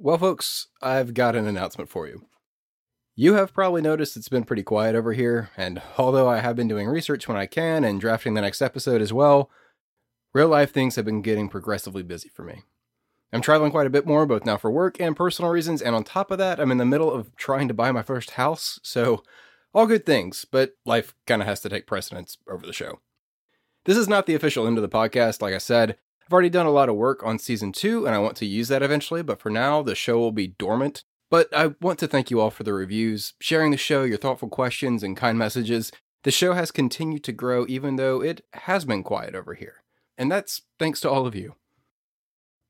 Well, folks, I've got an announcement for you. You have probably noticed it's been pretty quiet over here, and although I have been doing research when I can and drafting the next episode as well, real life things have been getting progressively busy for me. I'm traveling quite a bit more, both now for work and personal reasons, and on top of that, I'm in the middle of trying to buy my first house, so all good things, but life kind of has to take precedence over the show. This is not the official end of the podcast, like I said. I've already done a lot of work on season two, and I want to use that eventually, but for now, the show will be dormant. But I want to thank you all for the reviews, sharing the show, your thoughtful questions, and kind messages. The show has continued to grow, even though it has been quiet over here. And that's thanks to all of you.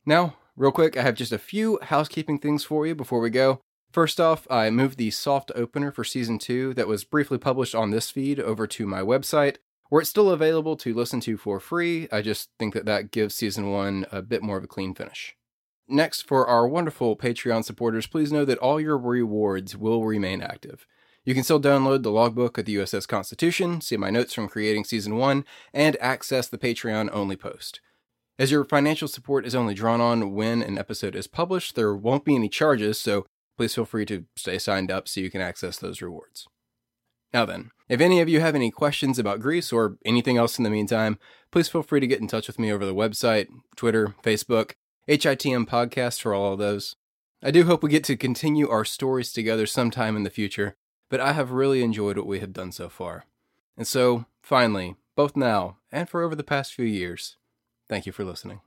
Now, real quick, I have just a few housekeeping things for you before we go. First off, I moved the soft opener for season two that was briefly published on this feed over to my website where it's still available to listen to for free. I just think that that gives season one a bit more of a clean finish. Next, for our wonderful Patreon supporters, please know that all your rewards will remain active. You can still download the logbook of the USS Constitution, see my notes from creating season one, and access the Patreon only post. As your financial support is only drawn on when an episode is published, there won't be any charges, so please feel free to stay signed up so you can access those rewards. Now then, if any of you have any questions about Greece or anything else in the meantime, please feel free to get in touch with me over the website, Twitter, Facebook, HITM Podcast for all of those. I do hope we get to continue our stories together sometime in the future, but I have really enjoyed what we have done so far. And so, finally, both now and for over the past few years, thank you for listening.